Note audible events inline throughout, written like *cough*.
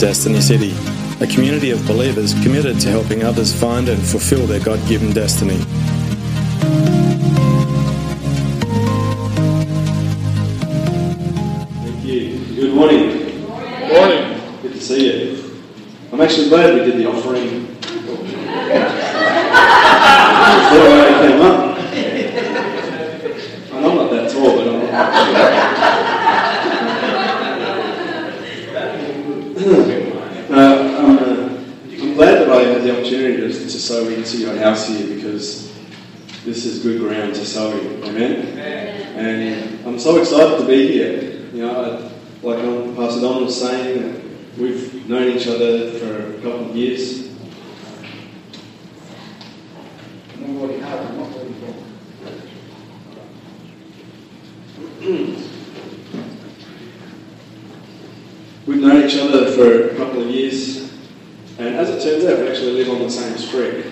Destiny City, a community of believers committed to helping others find and fulfill their God given destiny. Thank you. Good morning. Morning. Good to see you. I'm actually glad we did the offering. *laughs* Before I came up. I'm not that tall, but I'm. uh, I'm, uh, I'm glad that I had the opportunity to, to sow into your house here because this is good ground to sow in. Amen? And I'm so excited to be here. You know, I, like um, Pastor Don was saying, we've known each other for a couple of years. *clears throat* We've known each other for a couple of years, and as it turns out, we actually live on the same street.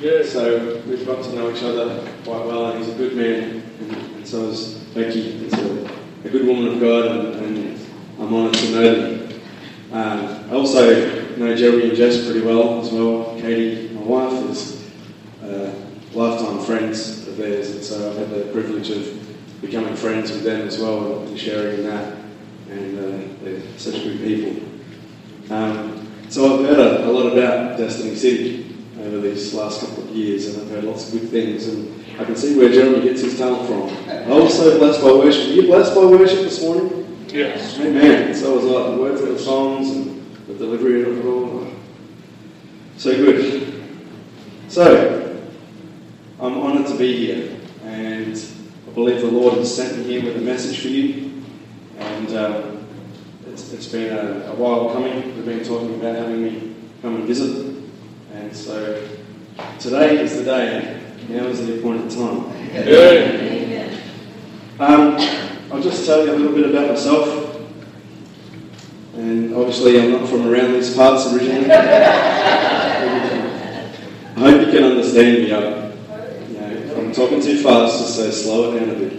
Yeah. So we've got to know each other quite well, and he's a good man, and, so is Becky. Is a, a good woman of God, and, and I'm honoured to know them. Um, I also know Jeremy and Jess pretty well as well. Katie, my wife, is uh, lifetime friends of theirs, and so I've had the privilege of becoming friends with them as well and sharing in that. And uh, they're such good people. Um, so I've heard a, a lot about Destiny City over these last couple of years, and I've heard lots of good things, and I can see where Jeremy gets his talent from. I'm also blessed by worship. Were you blessed by worship this morning? Yes. Amen. So was I. The words of the songs and the delivery of it all. So good. So, I'm honoured to be here, and I believe the Lord has sent me here with a message for you. And um, it's, it's been a, a while coming. We've been talking about having me come and visit. And so today is the day. Now is the appointed time. Yeah. Um, I'll just tell you a little bit about myself. And obviously, I'm not from around these parts originally. *laughs* I hope you can understand me. I, you know, if I'm talking too fast, just say slow it down a bit.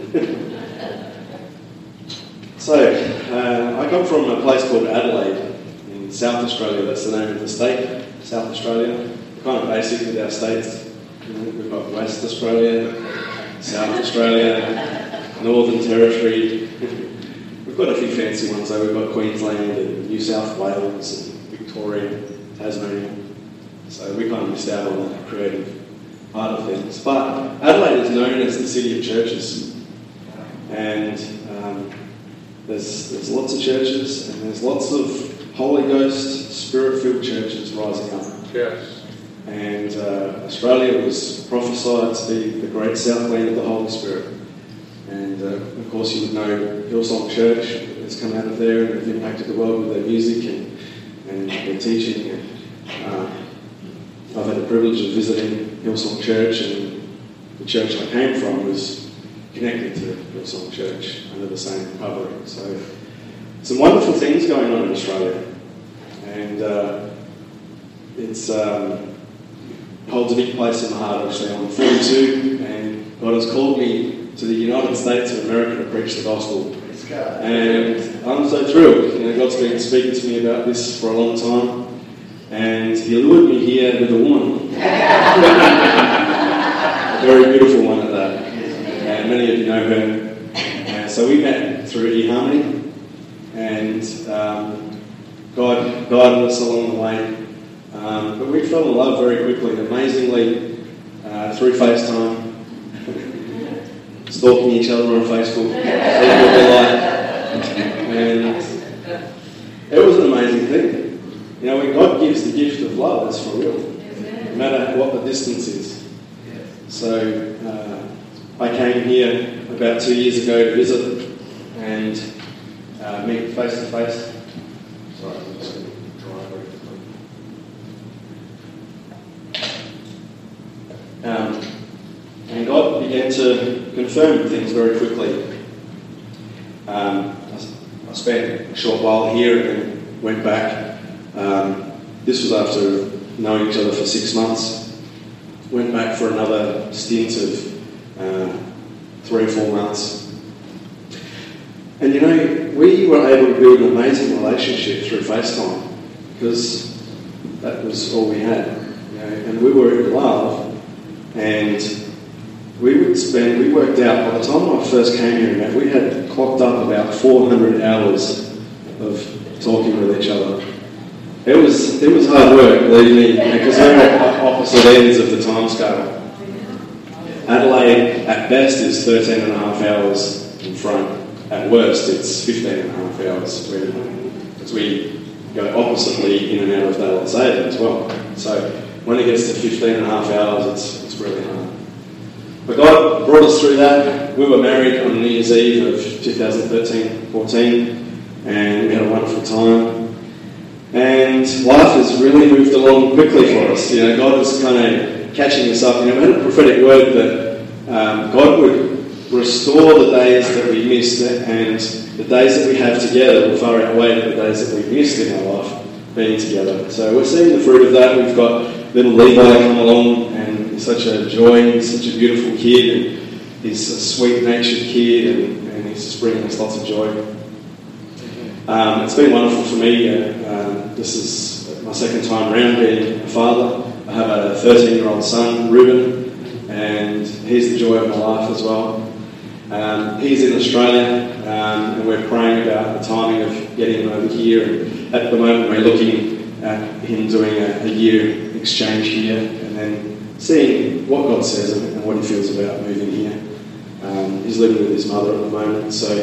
*laughs* so, come from a place called Adelaide in South Australia. That's the name of the state, South Australia. Kind of basic with our states. We've got West Australia, South Australia, Northern Territory. We've got a few fancy ones though. We've got Queensland and New South Wales and Victoria, Tasmania. So we kind of missed out on that creative part of things. But Adelaide is known as the city of churches. And there's, there's lots of churches and there's lots of Holy Ghost, Spirit filled churches rising up. Yes. And uh, Australia was prophesied to be the great southland of the Holy Spirit. And uh, of course, you would know Hillsong Church has come out of there and have impacted the world with their music and, and their teaching. And, uh, I've had the privilege of visiting Hillsong Church, and the church I came from was connected to Hillsong Church under the same covering. So, some wonderful things going on in Australia. And uh, it's. Um, holds a big place in my heart. Actually, I'm 42, and God has called me to the United States of America to preach the gospel. And I'm so thrilled. You know, God's been speaking to me about this for a long time, and He lured me here with a woman, *laughs* a very beautiful one of you know her. And so we met through eHarmony, and um, God guided us along the way. Um, but we fell in love very quickly, amazingly, uh, through FaceTime, stalking each other on Facebook. And it was an amazing thing. You know, when God gives the gift of love, it's for real, no matter what the distance is. So uh, I came here about two years ago to visit and uh, meet face to face. Um, and God began to confirm things very quickly. Um, I spent a short while here and went back. Um, this was after knowing each other for six months. Went back for another stint of uh, three or four months. And you know, we we were able to build an amazing relationship through FaceTime because that was all we had. You know, and we were in love, and we would spend, we worked out, by the time I first came here, we had clocked up about 400 hours of talking with each other. It was, it was hard work, believe me, because we're at opposite ends of the time scale. Adelaide, at best, is 13 and a half hours in front. At worst, it's 15 and a half hours because we go oppositely in and out of daylight saving as well. So when it gets to 15 and a half hours, it's, it's really hard. But God brought us through that. We were married on New Year's Eve of 2013 14, and we had a wonderful time. And life has really moved along quickly for us. You know, God was kind of catching up. You know, we had a prophetic word that um, God would restore the days that we missed, and the days that we have together will far outweigh the days that we've missed in our life being together. So we're seeing the fruit of that. We've got little Levi come along, and he's such a joy. He's such a beautiful kid, and he's a sweet-natured kid, and, and he's just bringing us lots of joy. Um, it's been wonderful for me. Uh, um, this is my second time around being a father. I have a 13-year-old son, Ruben, and he's the joy of my life as well. Um, he's in Australia, um, and we're praying about the timing of getting him over here. And at the moment, we're looking at him doing a, a year exchange here, and then seeing what God says and what He feels about moving here. Um, he's living with his mother at the moment, so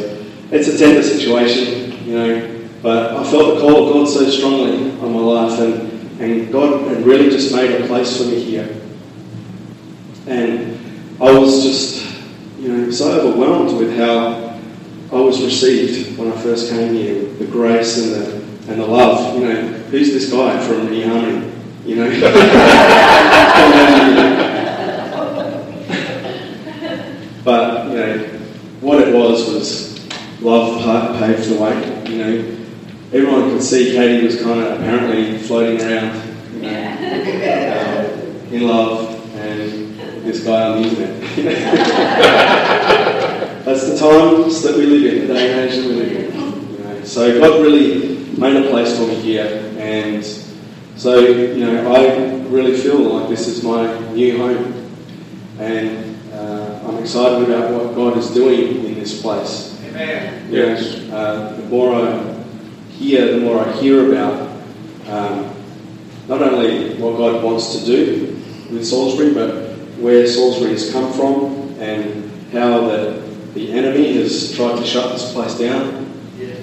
it's a tender situation, you know. But I felt the call of God so strongly on my life, and, and God had really just made a place for me here. And I was just, you know, so overwhelmed with how I was received when I first came here, the grace and the, and the love. You know, who's this guy from eHarmony? You know? *laughs* but, you know, what it was was love paved the way. You know, everyone could see Katie was kind of apparently floating around, you know, *laughs* um, in love, and this guy on the internet. *laughs* That's the times that we live in, the day and age that we live in. You know. So God really made a place for me here, and so you know I really feel like this is my new home, and uh, I'm excited about what God is doing in this place. Amen. You know, uh, the more I hear, the more I hear about um, not only what God wants to do with Salisbury, but where Salisbury has come from and how the, the enemy has tried to shut this place down.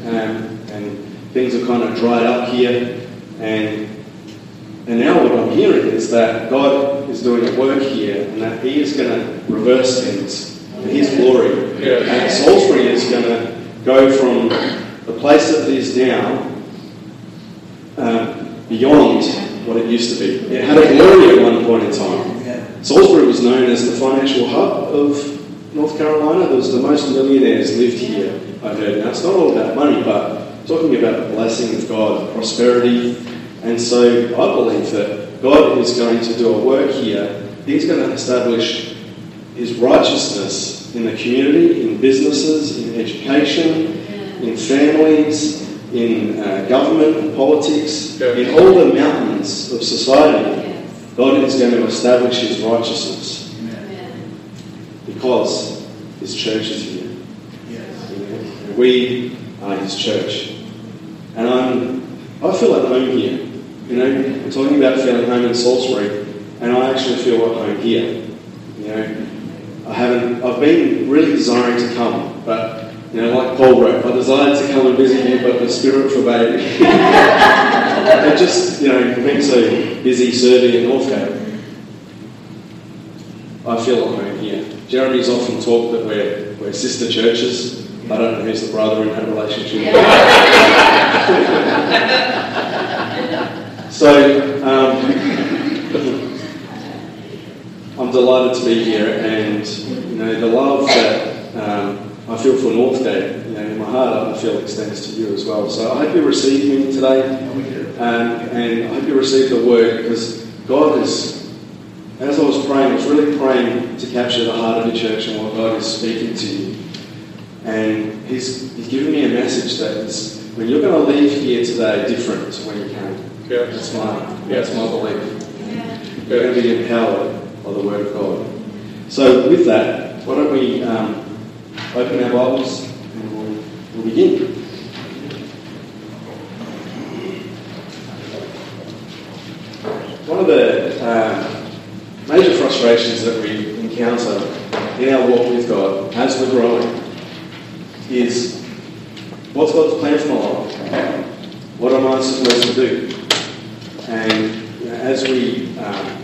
Um, and things have kind of dried up here. And, and now what I'm hearing is that God is doing a work here and that He is going to reverse things for His glory. Yes. And Salisbury is going to go from the place that it is now um, beyond what it used to be. It had a glory at one point in time. Salisbury was known as the financial hub of North Carolina. There was the most millionaires lived here, I've heard. Now, it's not all about money, but talking about the blessing of God, prosperity. And so I believe that God is going to do a work here. He's going to establish His righteousness in the community, in businesses, in education, in families, in uh, government politics, Yeah. in all the mountains of society. God is going to establish His righteousness because His church is here. Know, We are His church. And I'm, I feel at home here. You know, we're talking about feeling home in Salisbury, and I actually feel at home here. You know, I haven't, I've been really desiring to come, but, you know, like Paul wrote, I desired to come and visit you, but the Spirit forbade me. *laughs* I just, you know, been so busy serving in Northgate. I feel at home here. Jeremy's often talked that we're, we're sister churches. I don't know who's the brother in that relationship. *laughs* so, um, *laughs* I'm delighted to be here, and you know the love that um, I feel for Northgate, you know, in my heart, I feel extends to you as well. So I hope you receive me today, um, and I hope you receive the word because God is as I was praying, I was really praying to capture the heart of the church and what God is speaking to you. And he's, he's given me a message that is, when you're going to leave here today different to when you came. Yes. That's my, Yes. that's my belief. You're going to be empowered by the Word of God. So, with that, why don't we um, open our Bibles and we'll, we'll begin. One of the um, major frustrations that we encounter in our walk with God as we're growing is what's God's plan for my life? What am I supposed to do? And you know, as we um,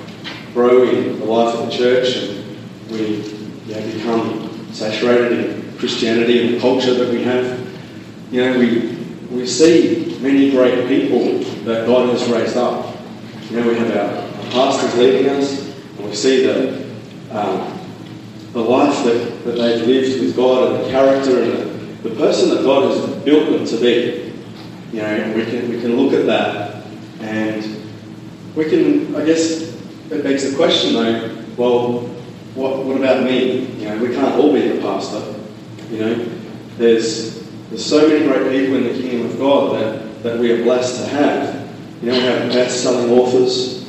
grow in the life of the church and we you know, become saturated in Christianity and the culture that we have, you know, we, we see many great people that God has raised up. You know, we have our, our pastors leading us, and we see the, um, the life that, that they've lived with God and the character and the, the person that God has built them to be. You know, we can, we can look at that and we can, I guess, it begs the question though, well, what, what about me? You know, we can't all be the pastor. You know, there's, there's so many great people in the kingdom of God that, that we are blessed to have. You know, we have best-selling authors.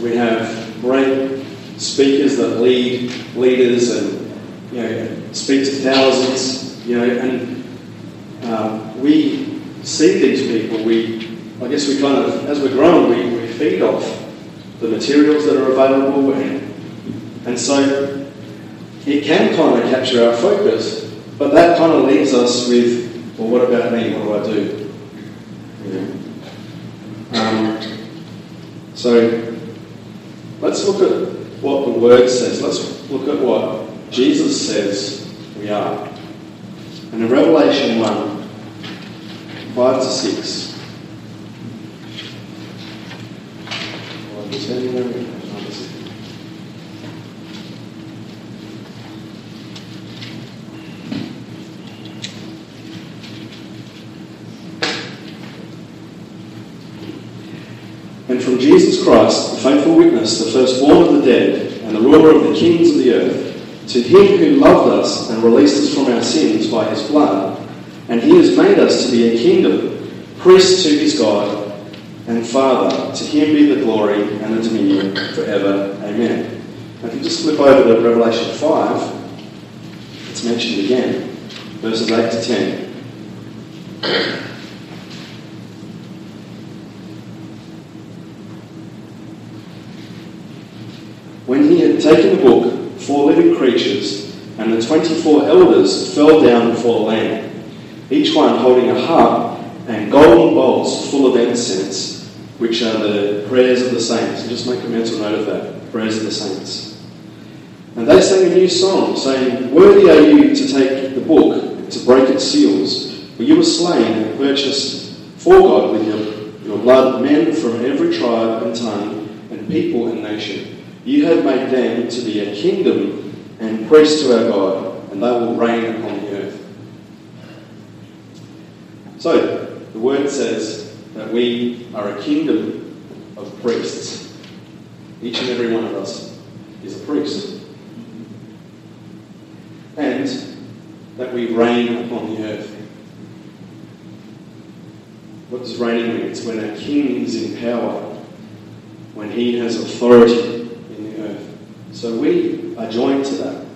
We have great speakers that lead leaders and, you know, speak to thousands. You know, and um, we see these people. We, I guess, we kind of, as we're growing, we, we feed off the materials that are available, and and so it can kind of capture our focus. But that kind of leaves us with, well, what about me? What do I do? Know? Um, so let's look at what the Word says. Let's look at what Jesus says we are. And in Revelation 1, 5 to 6. Well, I'm turning over to number six. And from Jesus Christ, the faithful witness, the firstborn of the dead, and the ruler of the kings of the earth, to him who loved us and released us from our sins by his blood, and he has made us to be a kingdom, priests to his God and Father, to him be the glory and the dominion forever. Amen. Now, if you just flip over to Revelation 5, it's mentioned again, verses 8 to 10. When he had taken the book, four living creatures and the twenty-four elders fell down before the Lamb, each one holding a harp and golden bowls full of incense, which are the prayers of the saints. And just make a mental note of that prayers of the saints. And they sang a new song, saying, Worthy are you to take the book, to break its seals, for you were slain and purchased for God with your, your blood men from every tribe and tongue and people and nation. You have made them to be a kingdom and priests to our God, and they will reign upon the earth. So, the word says that we are a kingdom of priests. Each and every one of us is a priest. And that we reign upon the earth. What does reigning mean? It's when a king is in power, when he has authority. So we are joined to that.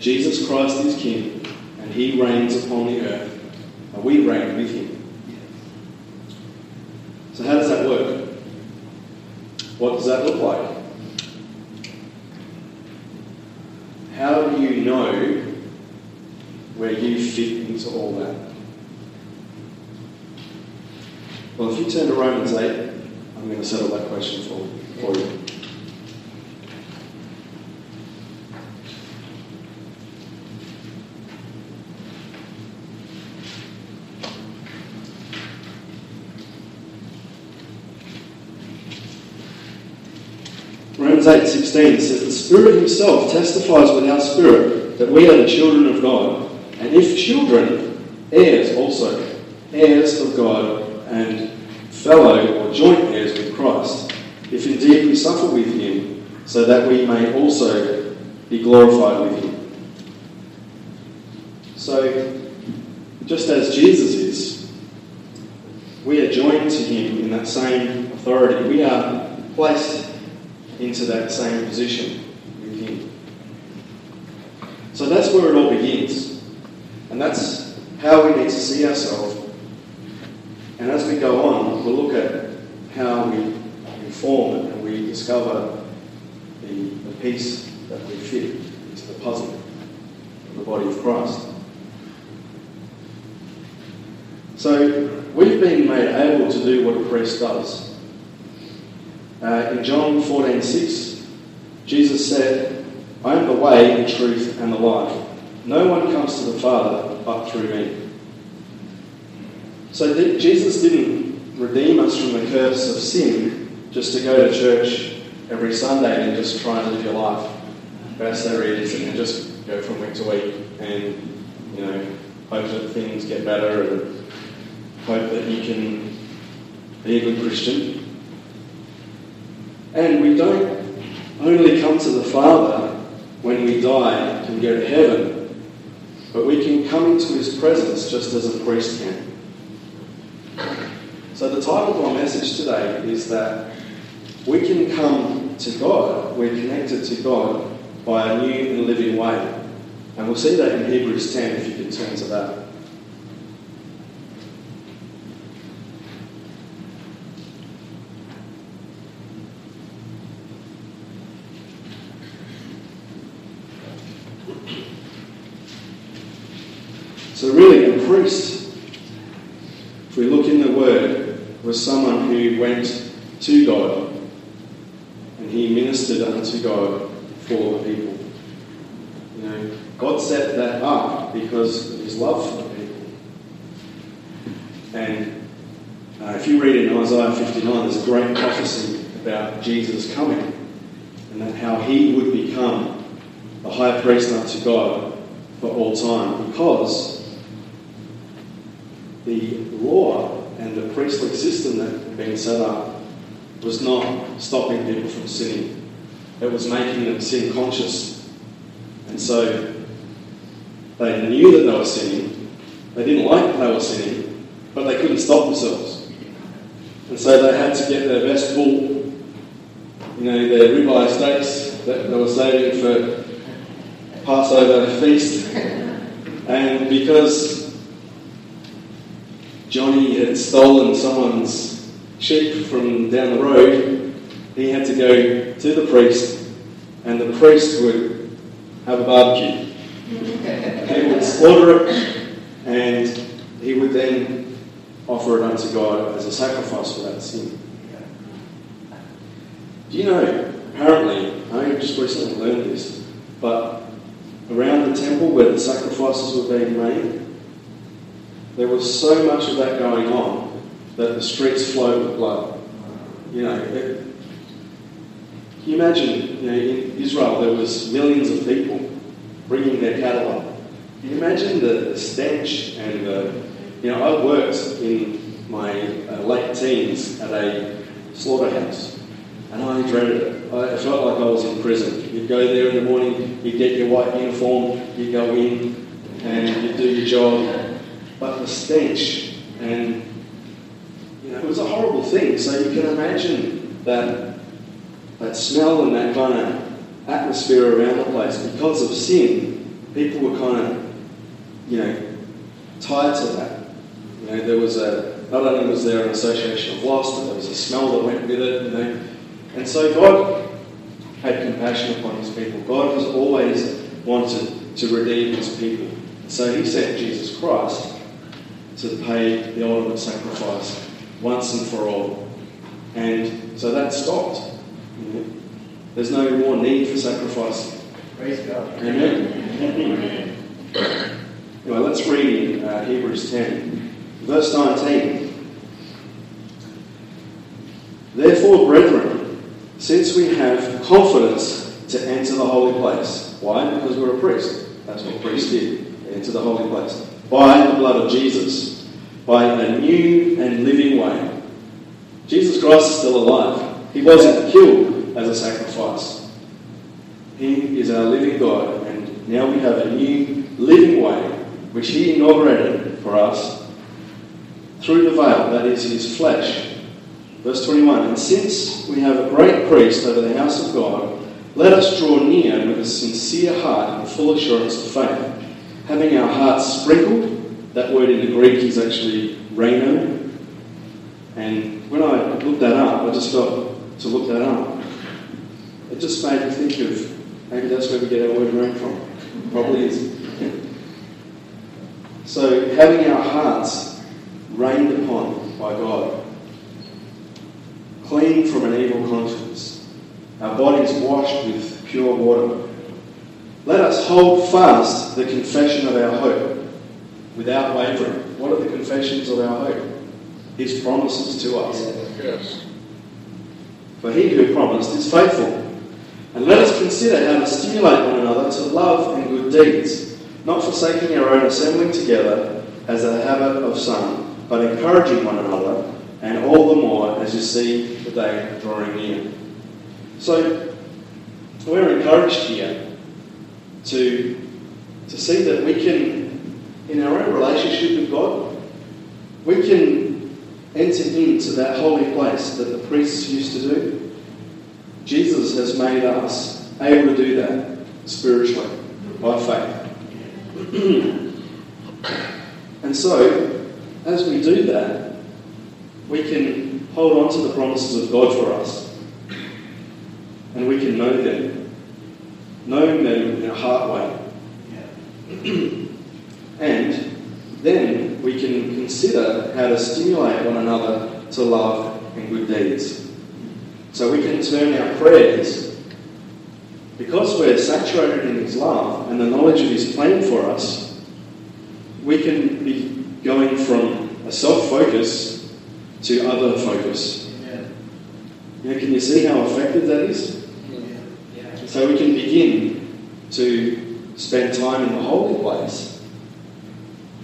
Jesus Christ is king, and he reigns upon the earth, and we reign with him. So, how does that work? What does that look like? How do you know where you fit into all that? Well, if you turn to Romans 8, I'm going to settle that question for, for you. Romans 8 16 says, The Spirit Himself testifies with our spirit that we are the children of God. And if children, heirs also, heirs of God and fellow or joint heirs with Christ, if indeed we suffer with Him, so that we may also be glorified with Him. So, So, just as Jesus is, we are joined to him in that same authority. We are placed into that same position with him. So that's where it all begins. And that's how we need to see ourselves. And as we go on, we'll look at how we inform and we discover the, the piece that we fit into the puzzle of the body of Christ. So we've been made able to do what a priest does. Uh, in John 14 6, Jesus said, I am the way, the truth, and the life. No one comes to the Father but through me. So Jesus didn't redeem us from the curse of sin just to go to church every Sunday and just try and live your life best there is and just go from week to week and, you know, hope that things get better and hope that you can be a good Christian. And we don't only come to the Father when we die and go to heaven, but we can come into His presence just as a priest can. Title of my message today is that we can come to God, we're connected to God by a new and living way. And we'll see that in Hebrews 10 if you can turn to that. So, really, a priest, if we look in the Word, was someone who went to God and he ministered unto God for the people. You know, God set that up because of his love for the people. And uh, if you read in Isaiah 59, there's a great prophecy about Jesus coming and that how he would become the high priest unto God time because the law and the priestly system that had been set up was not stopping people from sinning. It was making them sin conscious. And so they knew that they were sinning. They didn't like that they were sinning, but they couldn't stop themselves. And so they had to get their best bull, you know, their ribeye steaks that they were saving for Passover feast. And because Johnny had stolen someone's sheep from down the road, he had to go to the priest, and the priest would have a barbecue. *laughs* he would slaughter it, and he would then offer it unto God as a sacrifice for that sin. Do you know, apparently, I just recently learned this, but around the temple where the sacrifices were being made, there was so much of that going on that the streets flowed with blood. You know, it, you imagine, you know, in Israel there was millions of people bringing their cattle up. Can you imagine the, stench and the, you know, I worked in my uh, late teens at a slaughterhouse and I dreaded it. I felt like I was in prison. You'd go there in the morning, you'd get your white uniform, you'd go in and you'd do your job. But the stench and you know, it was a horrible thing. So you can imagine that that smell and that kind of atmosphere around the place because of sin. People were kind of you know tied to that. You know, there was a not only was there an association of loss, but there was a smell that went with it. You know, and so God had compassion upon His people. God has always wanted to redeem His people. So He sent Jesus Christ to pay the ultimate sacrifice once and for all. And so that stopped. There's no more need for sacrifice. Praise God. Amen. Anyway, let's read in uh, Hebrews 10, verse 19. Therefore, brethren, since we have confidence to enter the holy place, why? Because we're a priest. That's what priests did. Enter the holy place. By the blood of Jesus, by a new and living way. Jesus Christ is still alive. He wasn't killed as a sacrifice. He is our living God, and now we have a new living way which he inaugurated for us through the veil, that is his flesh. Verse 21 And since we have a great priest over the house of God, let us draw near with a sincere heart and full assurance of faith, having our hearts sprinkled. That word in the Greek is actually reno. And when I looked that up, I just felt to look that up. It just made me think of maybe that's where we get our word rain from. Probably is. *laughs* So having our hearts rained upon by God, clean from an evil conscience, our bodies washed with pure water. Let us hold fast the confession of our hope without wavering. What are the confessions of our hope? His promises to us. Yes. For he who promised is faithful. And let us consider how to stimulate one another to love and good deeds, not forsaking our own assembling together as a habit of some, but encouraging one another, and all the more as you see the day drawing near. So, we're encouraged here to, to see that we can, in our own relationship with God, we can enter into that holy place that the priests used to do. Jesus has made us able to do that spiritually by faith. *clears throat* and so, as we do that, we can hold on to the promises of God for us. And we can know them. Know them in a heart way. *clears throat* and then we can consider how to stimulate one another to love and good deeds. So we can turn our prayers, because we're saturated in His love and the knowledge of His plan for us, we can be going from a self focus to other focus. You know, can you see how effective that is? So we can begin to spend time in the holy place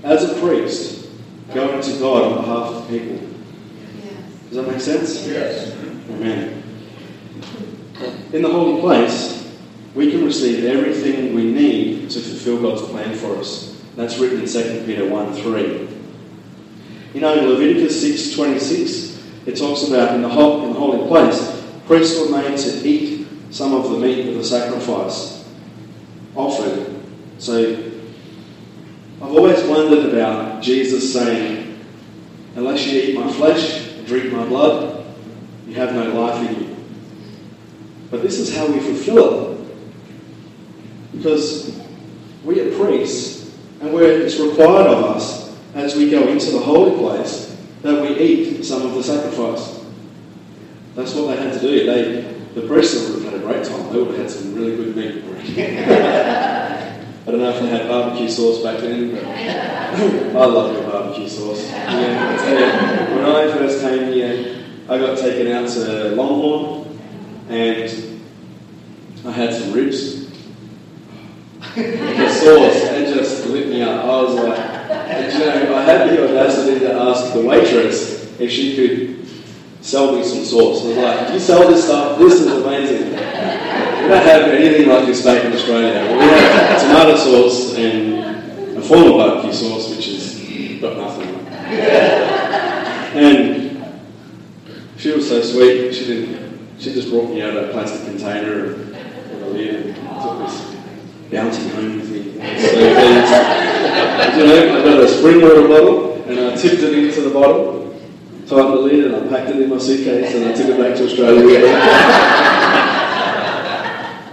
as a priest, going to God on behalf of people. Does that make sense? Yes. Amen. In the holy place, we can receive everything we need to fulfill God's plan for us. That's written in 2 Peter 1 3. You know, in Leviticus 6 26, it talks about in the, in the holy place, priests were made to eat some of the meat of the sacrifice offered. So, I've always wondered about Jesus saying, Unless you eat my flesh and drink my blood, you have no life in you. But this is how we fulfill it. Because we are priests, and it's required of us as we go into the holy place that we eat some of the sacrifice. That's what they had to do. They, the priests would have had a great time. They would have had some really good meat. *laughs* I don't know if they had barbecue sauce back then, but *laughs* I love your barbecue sauce. Yeah, when I first came here, I got taken out to Longhorn and I had some ribs. the *laughs* sauce, it just lit me up. I was like, and, you know, I had the audacity to ask the waitress if she could sell me some sauce. I was like, you sell this stuff? This is amazing. We don't have anything like this back in Australia. We have tomato sauce and a form of barbecue sauce, which is got nothing. And she was so sweet. She didn't. She just brought me out a plastic container and a lid and took this bounty home with me. I So you know, I got a spring water bottle and I tipped it into the bottle, tightened the lid, and I packed it in my suitcase and I took it back to Australia.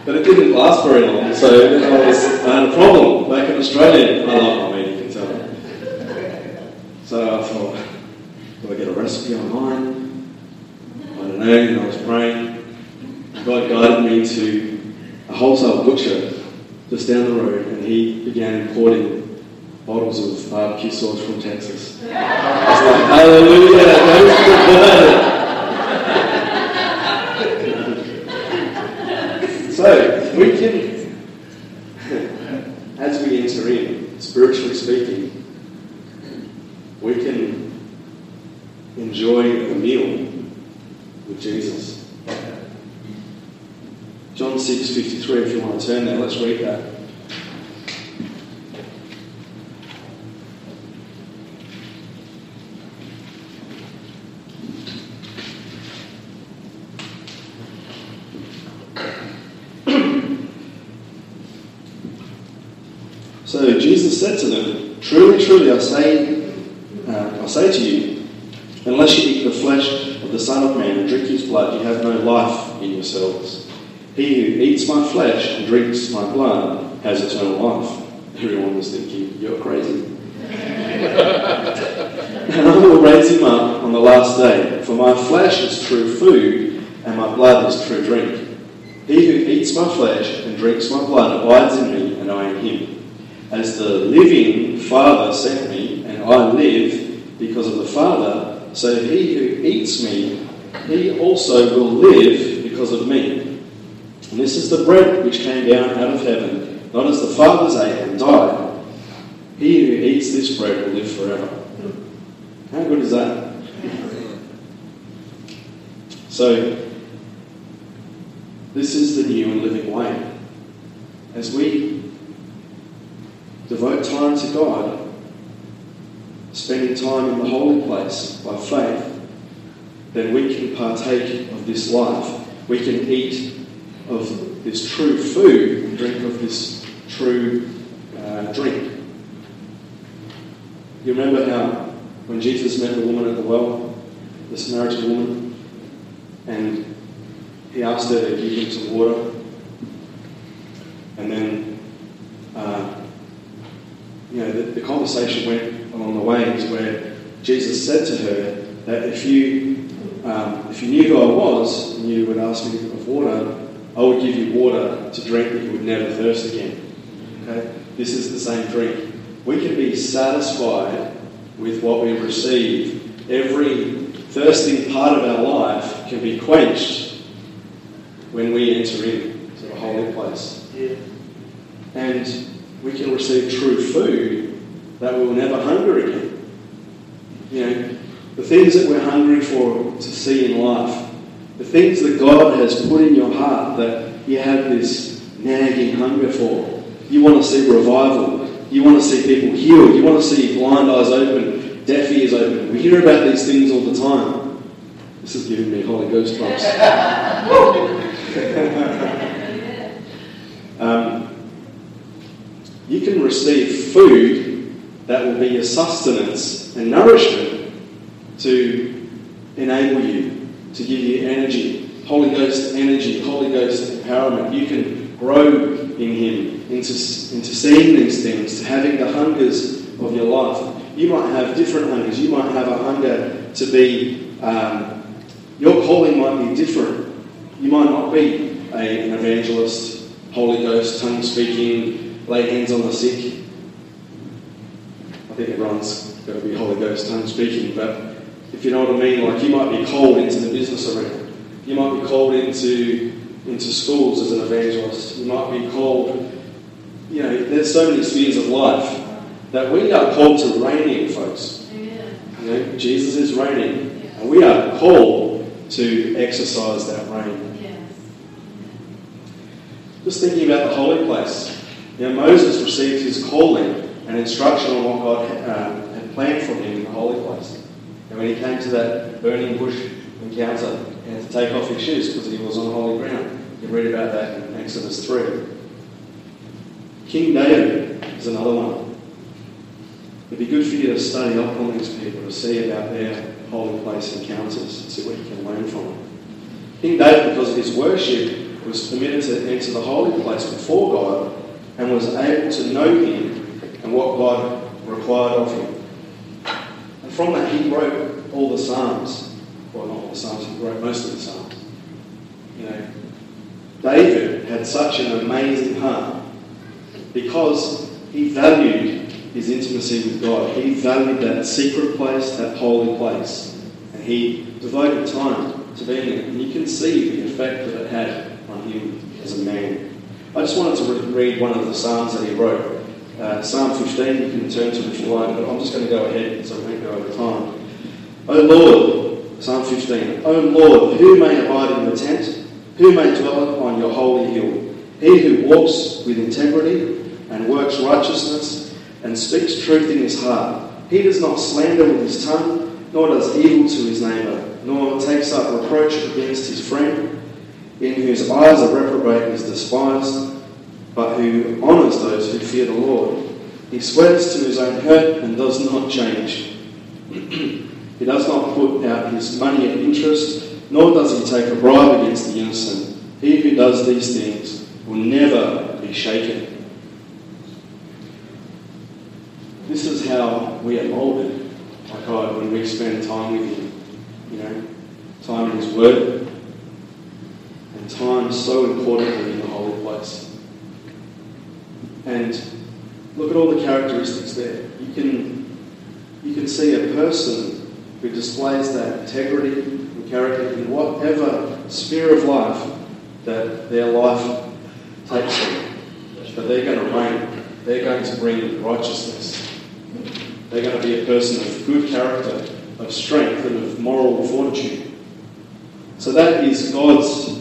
But it didn't last very long, so I, was, I had a problem back in Australia. I love my meat, you can tell. So I thought, do I get a recipe online? I don't know, and I was praying. God guided me to a wholesale butcher just down the road, and he began importing bottles of barbecue sauce from Texas. Like, hallelujah, that is the So, we can, as we enter in, spiritually speaking, we can enjoy a meal with Jesus. John 6 53, if you want to turn there, let's read that. So Jesus said to them, Truly, truly, I say, uh, I say to you, unless you eat the flesh of the Son of Man and drink his blood, you have no life in yourselves. He who eats my flesh and drinks my blood has eternal life. Everyone was thinking, You're crazy. *laughs* and I will raise him up on the last day, for my flesh is true food, and my blood is true drink. He who eats my flesh and drinks my blood abides in me, and I in him. As the living Father sent me, and I live because of the Father, so he who eats me, he also will live because of me. And this is the bread which came down out of heaven, not as the fathers ate and died. He who eats this bread will live forever. How good is that? So, this is the new and living way. As we devote time to God, spending time in the holy place by faith, then we can partake of this life. We can eat of this true food and drink of this true uh, drink. You remember how when Jesus met the woman at the well, the Samaritan woman, and he asked her to give him some water, and then you know the, the conversation went along the ways where Jesus said to her that if you um, if you knew who I was and you would ask me of water, I would give you water to drink that you would never thirst again. Okay? This is the same drink. We can be satisfied with what we receive. Every thirsting part of our life can be quenched when we enter into the holy place. Yeah. And we can receive true food that we will never hunger again. You know, the things that we're hungry for to see in life, the things that God has put in your heart that you have this nagging hunger for. You want to see revival. You want to see people healed. You want to see blind eyes open, deaf ears open. We hear about these things all the time. This is giving me Holy Ghost bumps. *laughs* um, you can receive food that will be your sustenance and nourishment to enable you, to give you energy, Holy Ghost energy, Holy Ghost empowerment. You can grow in Him into, into seeing these things, to having the hungers of your life. You might have different hungers. You might have a hunger to be, um, your calling might be different. You might not be a, an evangelist, Holy Ghost, tongue speaking, lay hands on the sick. I think everyone's got to be Holy Ghost, tongue speaking, but if you know what I mean, like you might be called into the business arena. You might be called into, into schools as an evangelist. You might be called, you know, there's so many spheres of life that we are called to reign in, folks. Amen. You know, Jesus is reigning, and we are called to exercise that reign. Yes. Just thinking about the holy place. Know, Moses received his calling and instruction on what God uh, had planned for him in the holy place. And when he came to that burning bush encounter, he had to take off his shoes because he was on holy ground. You read about that in Exodus 3. King David is another one. It'd be good for you to study up on these people, to see about their holy place encounters, and see what you can learn from them. King David, because of his worship, was permitted to enter the holy place before God and was able to know him and what God required of him. And from that, he wrote all the Psalms. Well, not all the Psalms, he wrote most of the Psalms. You know, David had such an amazing heart because he valued his intimacy with God. He valued that secret place, that holy place. And he devoted time to being there. And you can see the effect that it had on him as a man. I just wanted to re- read one of the Psalms that he wrote. Uh, Psalm 15, you can turn to you like, but I'm just going to go ahead so we don't go over time. O Lord, Psalm 15, O Lord, who may abide in your tent? Who may dwell on your holy hill? He who walks with integrity and works righteousness and speaks truth in his heart. He does not slander with his tongue, nor does evil to his neighbour, nor takes up reproach against his friend, in whose eyes a reprobate is despised, but who honours those who fear the Lord. He sweats to his own hurt and does not change. *clears throat* he does not put out his money at interest, nor does he take a bribe against the innocent. He who does these things will never be shaken. This is how we are molded by God when we spend time with Him. You know, time in His Word, time so importantly in the holy place. And look at all the characteristics there. You can, you can see a person who displays that integrity and character in whatever sphere of life that their life takes them. But they're going to reign. They're going to bring righteousness. They're going to be a person of good character, of strength, and of moral fortitude. So that is God's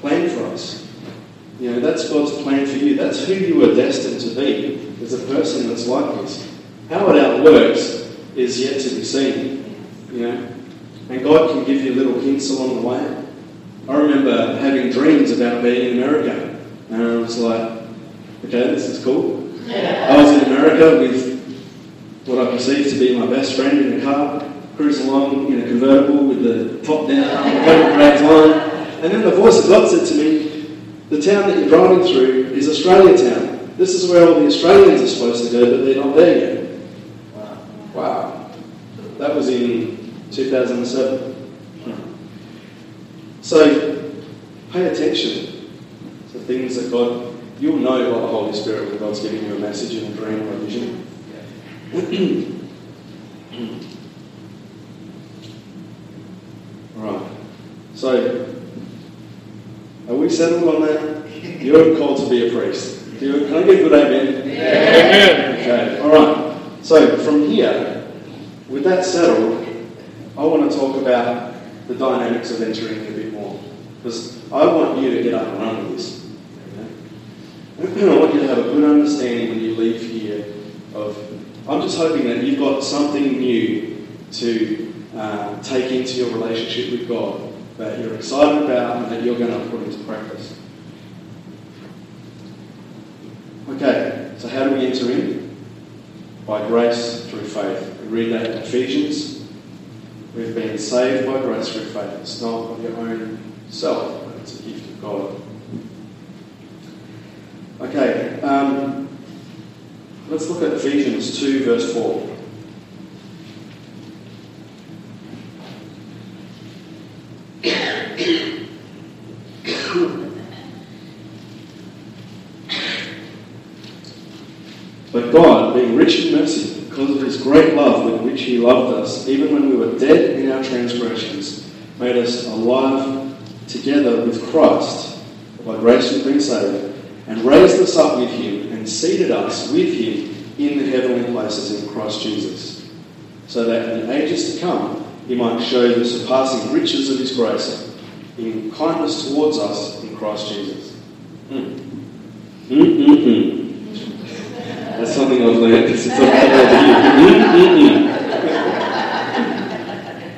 plan for us. You know, that's God's plan for you. That's who you are destined to be, as a person that's like this. How it outworks is yet to be seen. You know, and God can give you little hints along the way. I remember having dreams about being in America, and I was like, okay, this is cool. *laughs* I was in America with what I perceived to be my best friend in a car, cruising along in a convertible with the top down, *laughs* rags on. And then the voice of God said to me, The town that you're driving through is Australia Town. This is where all the Australians are supposed to go, but they're not there yet. Wow. Wow. That was in 2007. So, pay attention to things that God, you'll know by the Holy Spirit when God's giving you a message in a dream or a vision. *clears throat* right. So, are we settled on that? You're called to be a priest. Do you, can I get a good amen? Amen. Okay, all right. So from here, with that settled, I want to talk about the dynamics of entering a bit more. Because I want you to get up and run with this. Okay? I want you to have a good understanding when you leave here of, I'm just hoping that you've got something new to uh, take into your relationship with God that you're excited about and that you're going to put into practice. Okay, so how do we enter in? By grace through faith. We read that in Ephesians. We've been saved by grace through faith. It's not of your own self, but it's a gift of God. Okay, um, let's look at Ephesians 2, verse 4. But God, being rich in mercy, because of his great love with which he loved us, even when we dead in our transgressions, made us alive together with Christ. By grace you've been saved, and raised us up with him, and seated us with him in the heavenly places in Christ Jesus, so that in the ages to come he might show the surpassing riches of his grace in kindness towards us in Christ Jesus. Mm. That's something I've learned since I've had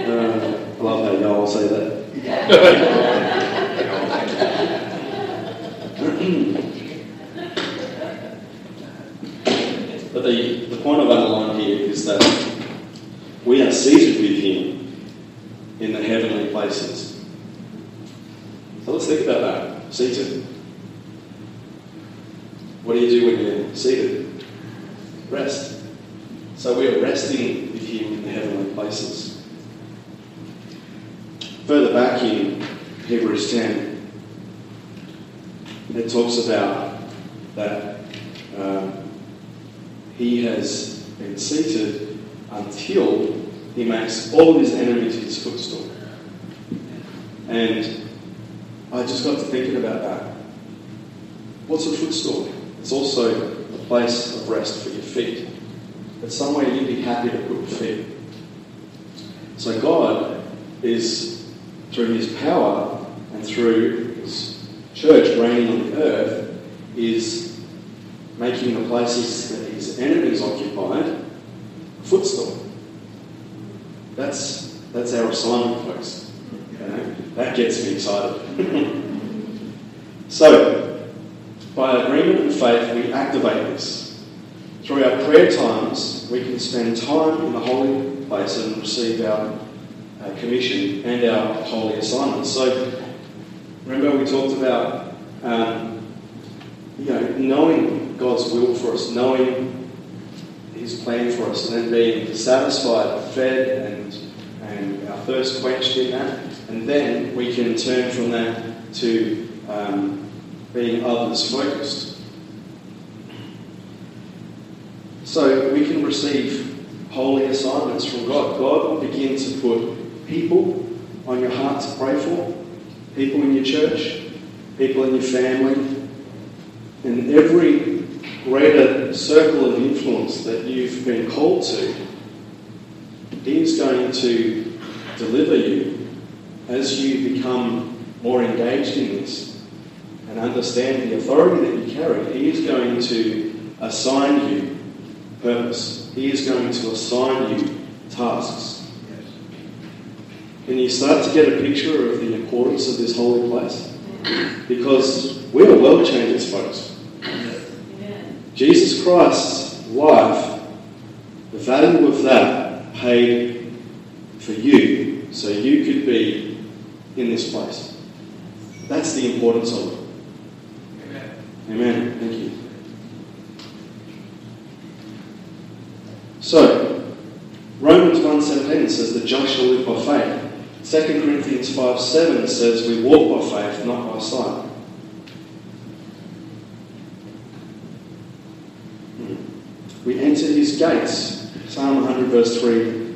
over uh, I y'all say that. *laughs* but the, the point I've underlined here is that we are seated with Him in the heavenly places. So let's think about that. Seated. What do you do when you're seated? Rest. So we are resting with Him in the heavenly places. Further back in Hebrews 10, it talks about that um, He has been seated until He makes all of His enemies His footstool. And I just got to thinking about that. What's a footstool? It's also a place of rest for your feet. It's somewhere you'd be happy to put your feet. So God is, through His power and through His church reigning on the earth, is making the places that His enemies occupied a footstool. That's, that's our assignment, folks. Okay? That gets me excited. so, by agreement and faith, we activate this through our prayer times, we can spend time in the holy place and receive our, commission and our holy assignment. So, remember we talked about um, you know knowing God's will for us, knowing His plan for us, and then being satisfied, fed, and thirst quenched in that, and then we can turn from that to um, being others focused. So we can receive holy assignments from God. God will begin to put people on your heart to pray for, people in your church, people in your family, and every greater circle of influence that you've been called to. He is going to deliver you as you become more engaged in this and understand the authority that you carry. He is going to assign you purpose. He is going to assign you tasks. Can you start to get a picture of the importance of this holy place? Because we are world changers, folks. Jesus Christ's life, the value of that paid for you so you could be in this place. That's the importance of it. Amen. Amen. Thank you. So, Romans 1.17 says the just shall live by faith. 2 Corinthians 5 7 says we walk by faith, not by sight. Hmm. We enter his gates. Psalm 100, verse 3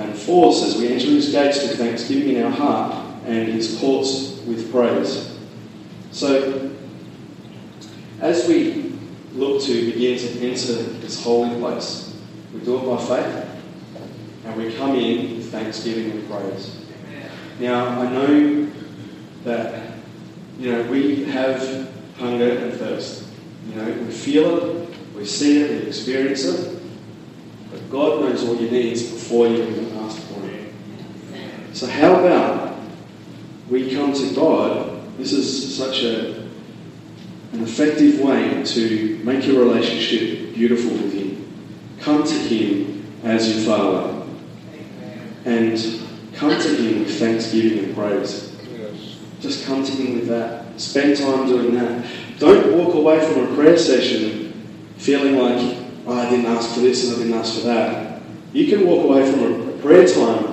and 4 says, We enter his gates with thanksgiving in our heart and his courts with praise. So, as we look to begin to enter this holy place, we do it by faith and we come in with thanksgiving and praise. Now, I know that, you know, we have hunger and thirst. You know, we feel it, we see it, we experience it. But God knows all your needs before you even ask for it. So, how about we come to God? This is such a, an effective way to make your relationship beautiful with Him. Come to Him as your Father. And come to Him with thanksgiving and praise. Just come to Him with that. Spend time doing that. Don't walk away from a prayer session feeling like, oh, I didn't ask for this and I didn't ask for that. You can walk away from a prayer time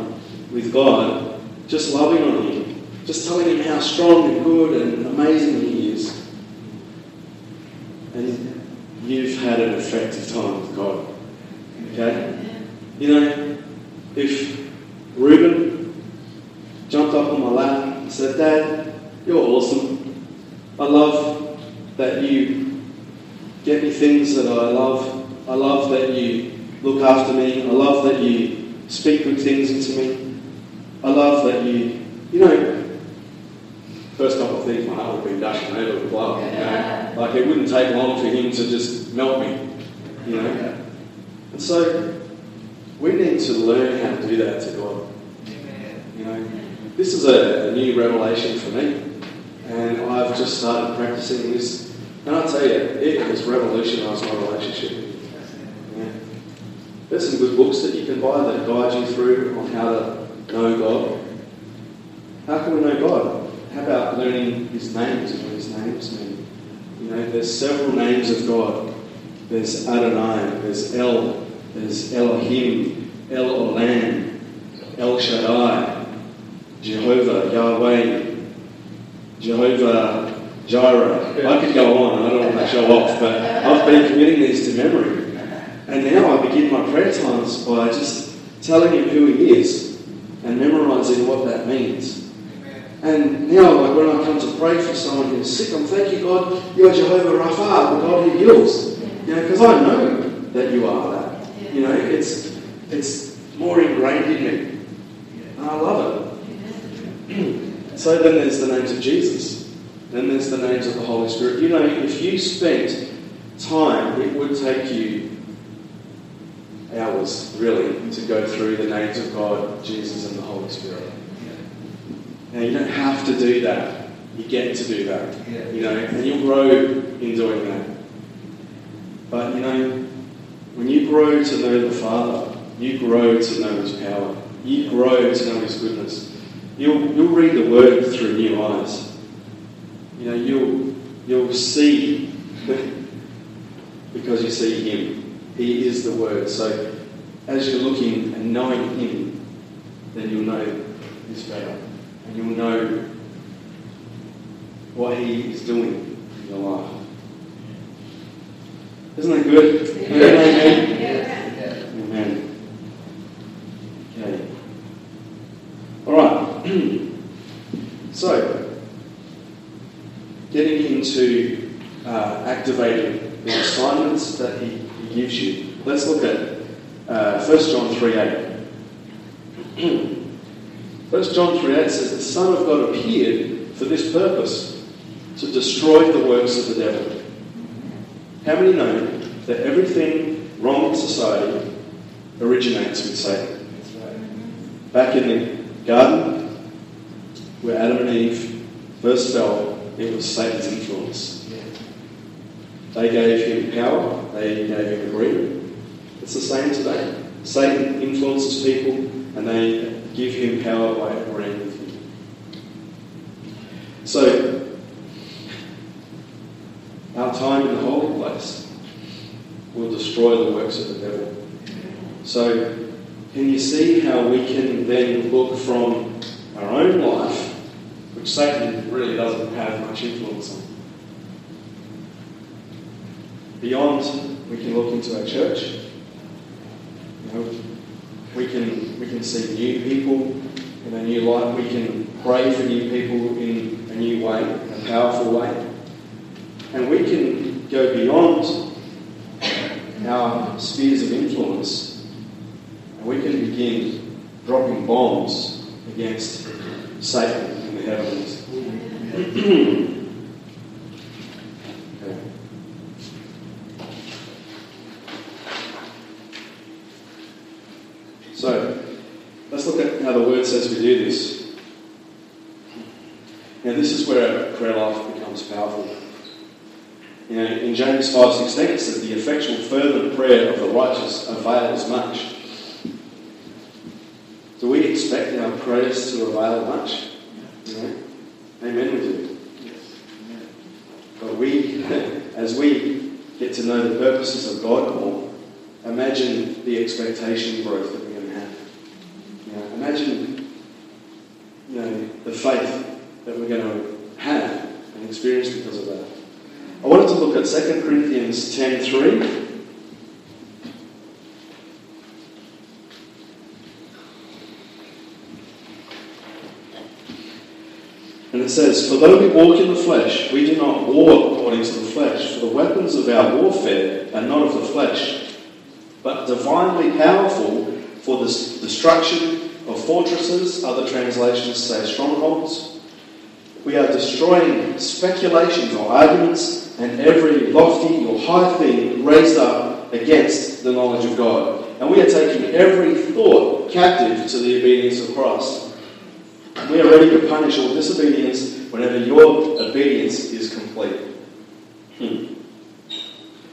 with God just loving on Him, just telling Him how strong and good and amazing He is. And you've had an effective time with God. Okay? You know, if Reuben jumped up on my lap and said, Dad, you're awesome. I love that you get me things that I love. I love that you look after me. I love that you speak good things into me. I love that you, you know, first couple of things my heart would be dashing over with love. You know? *laughs* Like it wouldn't take long for him to just melt me, you know. And so we need to learn how to do that to God. You know, this is a, a new revelation for me, and I've just started practicing this. And I tell you, it has revolutionised my relationship. Yeah. There's some good books that you can buy that guide you through on how to know God. How can we know God? How about learning His names and what His names mean? You know, there's several names of God. There's Adonai, there's El, there's Elohim, El Olam, El Shaddai, Jehovah, Yahweh, Jehovah Jireh. I could go on, I don't want to show off, but I've been committing these to memory. And now I begin my prayer times by just telling him who he is and memorizing what that means. And now, like when I come to pray for someone who's sick, I'm thanking God, you're Jehovah Rapha, the God who heals. You know, because I know that you are that. You know, it's it's more ingrained in me. And I love it. so then there's the names of Jesus. Then there's the names of the Holy Spirit. You know, if you spent time, it would take you hours, really, to go through the names of God, Jesus, and the Holy Spirit. Now, you don't have to do that. You get to do that. You know, and you'll grow in doing that. But, you know, When you grow to know the Father, you grow to know His power. You grow to know His goodness. You'll, you'll read the Word through new eyes. You know, you'll, you'll see *laughs* because you see Him. He is the Word. So as you're looking and knowing Him, then you'll know His better. And you'll know what He is doing in your life. Isn't that good? Amen. Amen. Okay. All right. *clears throat* so, getting into uh, activating the assignments that he, he gives you. Let's look at uh, 1 John 3 8. *clears throat* 1 John 3 8 says, The Son of God appeared for this purpose, to destroy the works of the devil. How many know that everything wrong in society originates with Satan? Back in the garden, where Adam and Eve first fell, it was Satan's influence. They gave him power, they gave him agreement. It's the same today. Satan influences people and they give him power by agreeing with him. So, our time in the holy place will destroy the works of the devil. So, can you see how we can then look from our own life, which Satan really doesn't have much influence on? Beyond, we can look into our church. Know, we can we can see new people in a new light. We can pray for new people in a new way, a powerful way, and we can go beyond our spheres of influence, and we can begin dropping bombs against Satan in the heavens. *clears throat* Okay. So, let's look at how the Word says we do this. Now, this is where prayer life becomes powerful. You know, in James 5.16 it says, The effectual fervent prayer of the righteous avails much. Do we expect our prayers to avail much? You know? Amen, we do. But we, *laughs* as we get to know the purposes of God more, imagine the expectation growth that we're going to have. You know, imagine you know, the faith that we're going to and experience because of that. I wanted to look at 2 Corinthians 10.3. And it says, For though we walk in the flesh, we do not war according to the flesh, for the weapons of our warfare are not of the flesh, but divinely powerful for the destruction of fortresses, other translations say strongholds. We are destroying speculations or arguments and every lofty or high thing raised up against the knowledge of God. And we are taking every thought captive to the obedience of Christ. We are ready to punish all disobedience whenever your obedience is complete. Hmm.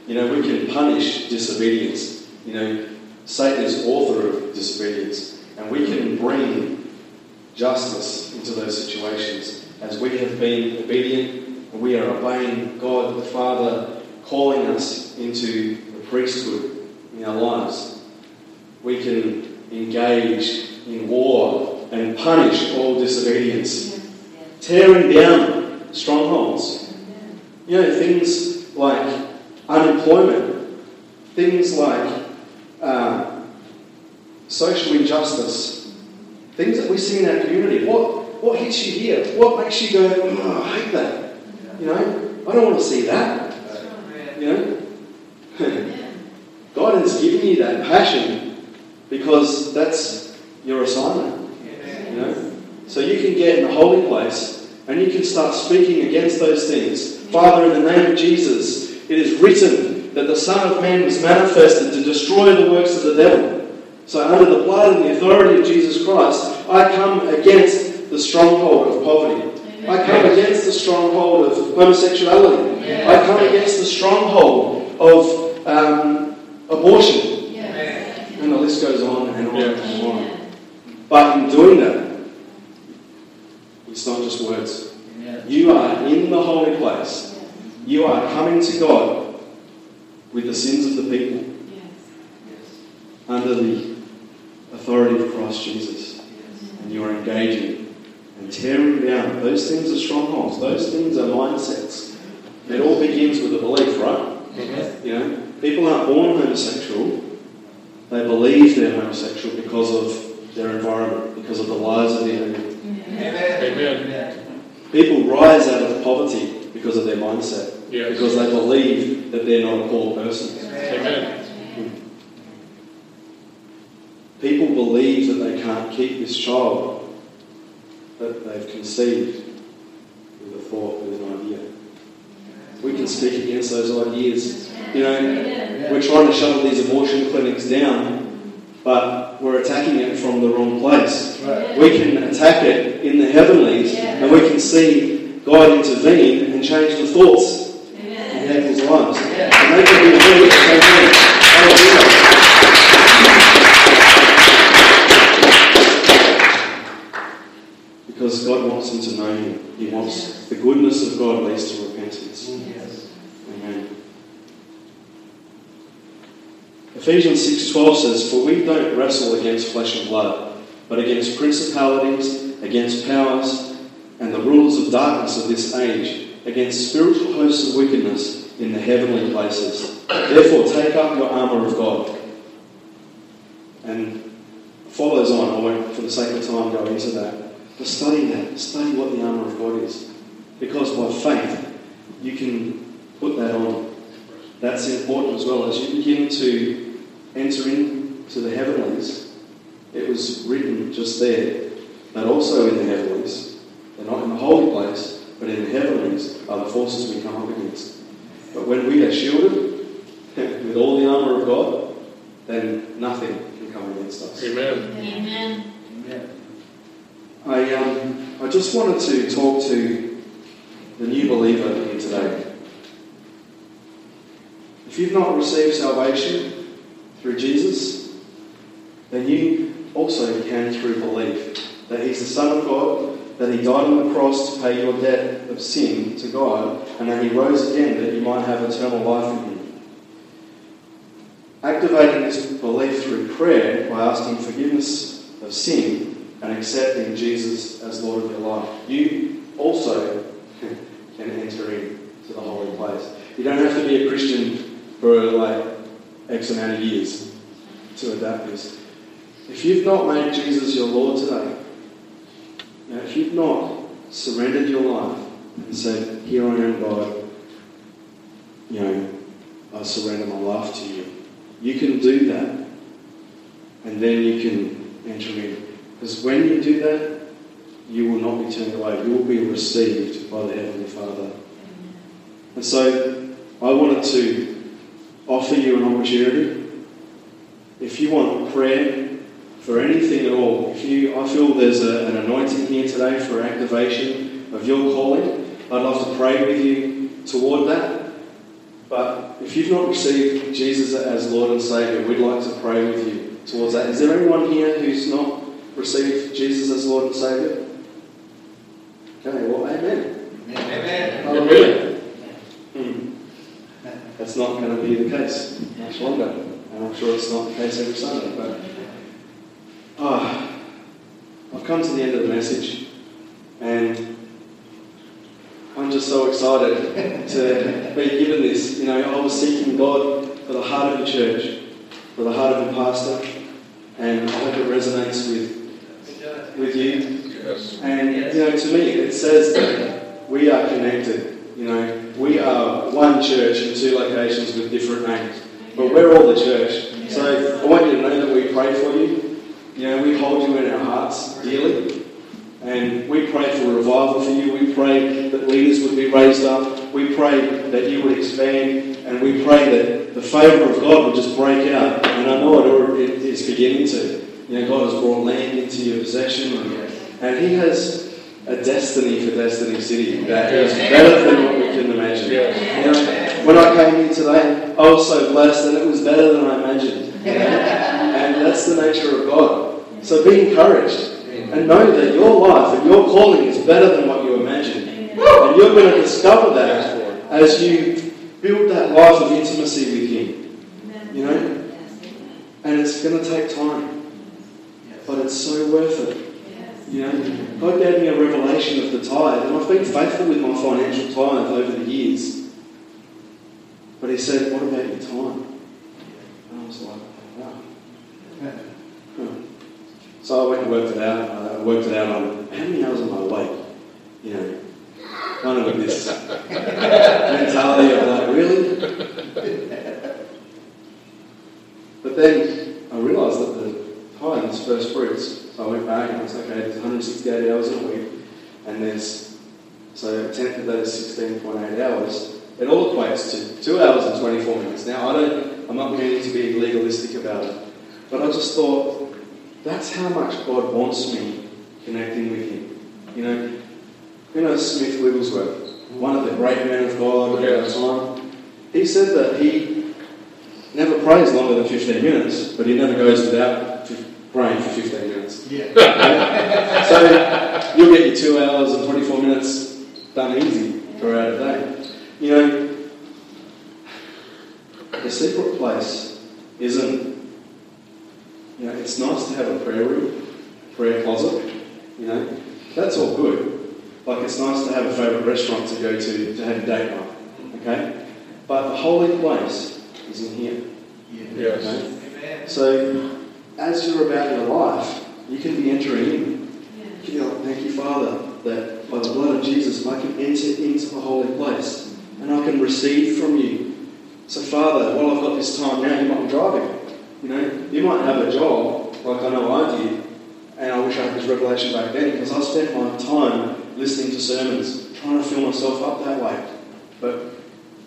You know, we can punish disobedience. You know, Satan is author of disobedience. And we can bring justice into those situations as we have been obedient and we are obeying God the Father, calling us into the priesthood in our lives. We can engage in war and punish all disobedience, tearing down strongholds. You know, things like unemployment, things like uh, social injustice, things that we see in our community. What, what hits you here? What makes you go, oh, I hate that? You know, I don't want to see that. You know? *laughs* God has given you that passion because that's your assignment. You know? So you can get in the holy place and you can start speaking against those things. Father, in the name of Jesus, it is written that the Son of Man was manifested to destroy the works of the devil. So, under the blood and the authority of Jesus Christ, I come against the stronghold of poverty. I come against the stronghold of homosexuality. I come against the stronghold of um, abortion. And the list goes on and on and on. But in doing that, it's not just words. You are in the holy place. You are coming to God with the sins of the people under the authority of Christ Jesus. And you are engaging and tearing down. Those things are strongholds. Those things are mindsets. It all begins with a belief, right? You know, people aren't born homosexual. They believe they're homosexual because of their environment, because of the lies of the enemy. Amen. People rise out of poverty because of their mindset, Yes. because they believe that they're not a poor person. Amen. People believe that they can't keep this child that they've conceived with a thought, with an idea. We can speak against those ideas. You know, we're trying to shut these abortion clinics down, but we're attacking it from the wrong place. We can attack it in the heavenlies, and we can see God intervene and change the thoughts in people's lives. And they can be really Hallelujah. Because God wants them to know Him. He wants the goodness of God leads to repentance. Amen. Ephesians 6:12 says, "For we don't wrestle against flesh and blood, but against principalities, against powers, and the rulers of darkness of this age, against spiritual hosts of wickedness in the heavenly places. Therefore, take up your armor of God." And follows on. I won't, for the sake of time, go into that. But study that. Study what the armor of God is, because by faith you can put that on. That's important as well as you begin to enter into the heavenlies. It was written just there, but also in the heavenlies. They're not in the holy place, but in the heavenlies are the forces we come up against. But when we are shielded *laughs* with all the armour of God, then nothing can come against us. Amen. I, um, I just wanted to talk to the new believer here today. If you've not received salvation through Jesus, then you also can through belief that He's the Son of God, that He died on the cross to pay your debt of sin to God, and that He rose again that you might have eternal life in Him. Activating this belief through prayer by asking forgiveness of sin and accepting Jesus as Lord of your life, you also can enter into the holy place. You don't have to be a Christian for like X amount of years to adapt this. If you've not made Jesus your Lord today, now if you've not surrendered your life and said, Here I am, God, you know, I surrender my life to you, you can do that and then you can enter in. Because when you do that, you will not be turned away. You will be received by the Heavenly Father. And so I wanted to offer you an opportunity. If you want prayer for anything at all, if you I feel there's a, an anointing here today for activation of your calling, I'd love to pray with you toward that. But if you've not received Jesus as Lord and Saviour, we'd like to pray with you towards that. Is there anyone here who's not received Jesus as Lord and Saviour? Okay, well, amen. Hallelujah. Hmm. That's not going to be the case much longer. And I'm sure it's not the case every Sunday. But ah, I've come to the end of the message. And I'm just so excited to be given this. You know, I was seeking God for the heart of the church, for the heart of the pastor. And I hope it resonates with, with you. Yes. And you know, to me, it says that we are connected. You know, we are one church in two locations with different names, but we're all the church. So I want you to know that we pray for you. You know, we hold you in our hearts dearly, and we pray for revival for you. We pray that leaders would be raised up. We pray that you would expand, and we pray that the favour of God would just break out. And I know it is beginning to. You know, God has brought land into your possession, and He has a destiny for Destiny City that is better than what we can imagine. You know, when I came here today, I was so blessed and it was better than I imagined. and that's the nature of God. So be encouraged and know that your life and your calling is better than what you imagine. And you're going to discover that as you build that life of intimacy with Him. You know? And it's going to take time. But it's so worth it. You know, God gave me a revelation of the tithe, and I've been faithful with my financial tithe over the years. But He said, What about your time? And I was like, Wow. Huh. So I went and worked it out. I worked it out on how many hours am I awake? You know, kind of with this *laughs* mentality of like, really? But then I realised that the tithe is first fruits. So I went back and I was like, okay, there's 168 hours in a week, and there's so a tenth of that is 16.8 hours. It all equates to two hours and 24 minutes. Now I don't, I'm not meaning to be legalistic about it, but I just thought that's how much God wants me connecting with Him. You know, you know Smith Wigglesworth, one of the great men of God of our time. He said that he never prays longer than 15 minutes, but he never goes without f- praying for 15 minutes. Yeah. *laughs* So you'll get your two hours and 24 minutes done easy throughout a day. You know, the secret place isn't, you know, it's nice to have a prayer room, prayer closet, you know, that's all good. Like it's nice to have a favourite restaurant to go to to have a date night, okay? But the holy place is in here. Yes. Okay? So, as you're about your life, you can be entering in. You like, thank you, Father, that by the blood of Jesus I can enter into the holy place and I can receive from you. So, Father, while I've got this time now, you might be driving. You know, you might have a job like I know I did, and I wish I had this revelation back then because I spent my time listening to sermons, trying to fill myself up that way. But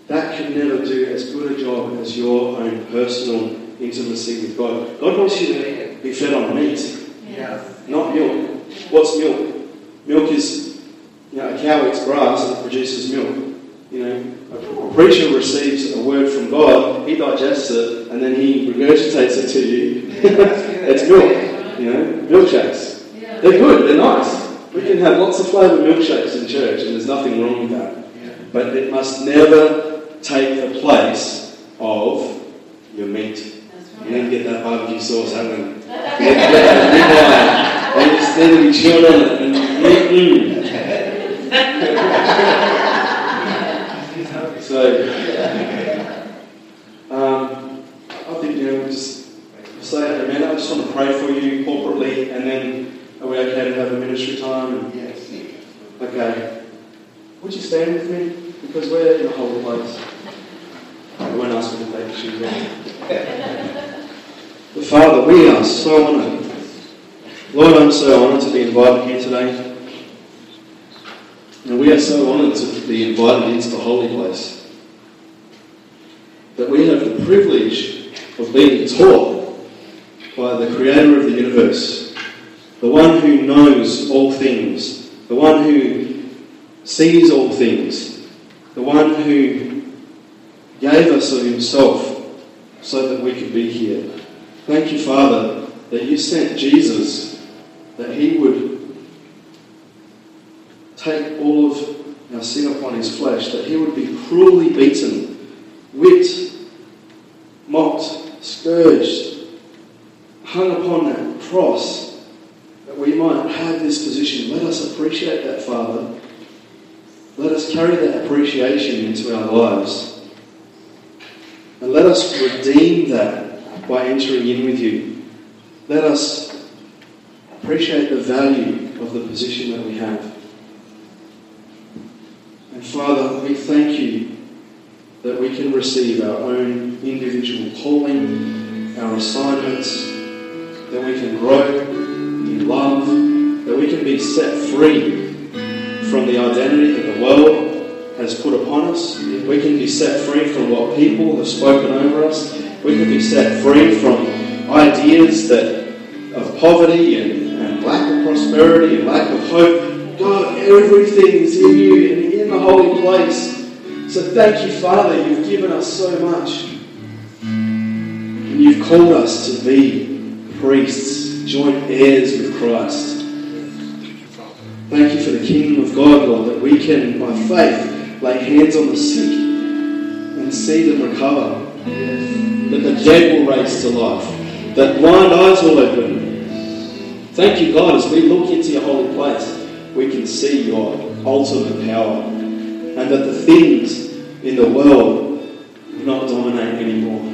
that can never do as good a job as your own personal intimacy with God. God wants you to be fed on meat, Yeah. not milk. What's milk? Milk is, you know, a cow eats grass and it produces milk. You know, a preacher receives a word from God, he digests it, and then he regurgitates it to you. *laughs* it's milk. You know, milkshakes. They're good. They're nice. We can have lots of flavoured milkshakes in church, and there's nothing wrong with that. But it must never take the place of your meat. You need to get that barbecue sauce. You need to get that ribeye. And you just need to be chewing on it. And, mm. so, um, I think, you know, we just say amen. I just want to pray for you corporately, and then are we okay to have a ministry time? And, Yes. Okay. Would you stand with me? Because we're in a holy place. I won't ask you to take your shoes off. But Father, we are so honoured. Lord, I'm so honoured to be invited here today. And we are so honoured to be invited into the holy place. That we have the privilege of being taught by the Creator of the universe, the one who knows all things, the one who sees all things, the one who gave us of Himself so that we could be here. Thank you, Father, that you sent Jesus, that He would take all of our sin upon His flesh, that He would be cruelly beaten, whipped, mocked, scourged, hung upon that cross, that we might have this position. Let us appreciate that, Father. Let us carry that appreciation into our lives. And let us redeem that by entering in with you. Let us appreciate the value of the position that we have. And Father, we thank you that we can receive our own individual calling, our assignments, that we can grow in love, that we can be set free from the identity that the world has put upon us. We can be set free from what people have spoken over us. We can be set free from ideas that of poverty and, and lack of prosperity and lack of hope. God, everything is in you and in the holy place. So thank you, Father, you've given us so much. And you've called us to be priests, joint heirs with Christ. Thank you for the kingdom of God, Lord, that we can, by faith, lay hands on the sick and see them recover. That the dead will raise to life. That blind eyes will open. Thank you, God, as we look into your holy place, we can see your ultimate power. And that the things in the world will not dominate anymore.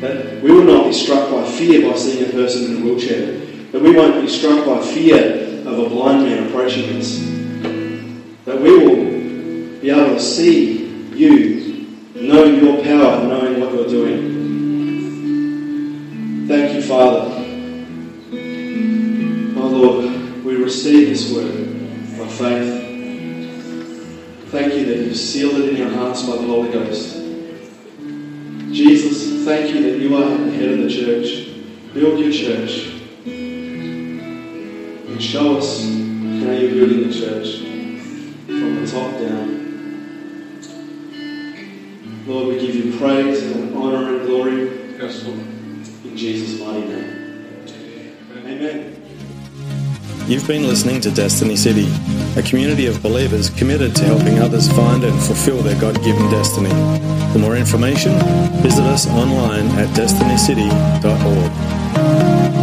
That we will not be struck by fear by seeing a person in a wheelchair. That we won't be struck by fear of a blind man approaching us. That we will be able to see you, know your power, and knowing what you're doing. Thank you, Father. Oh Lord, we receive this word by faith. Thank you that you've sealed it in our hearts by the Holy Ghost. Jesus, thank you that you are the head of the church. Build your church and show us how you're building the church from the top down. Lord, we give you praise and honor and glory Yes, Lord. in Jesus' mighty name. Amen. You've been listening to Destiny City, a community of believers committed to helping others find and fulfill their God given destiny. For more information, visit us online at destinycity.org.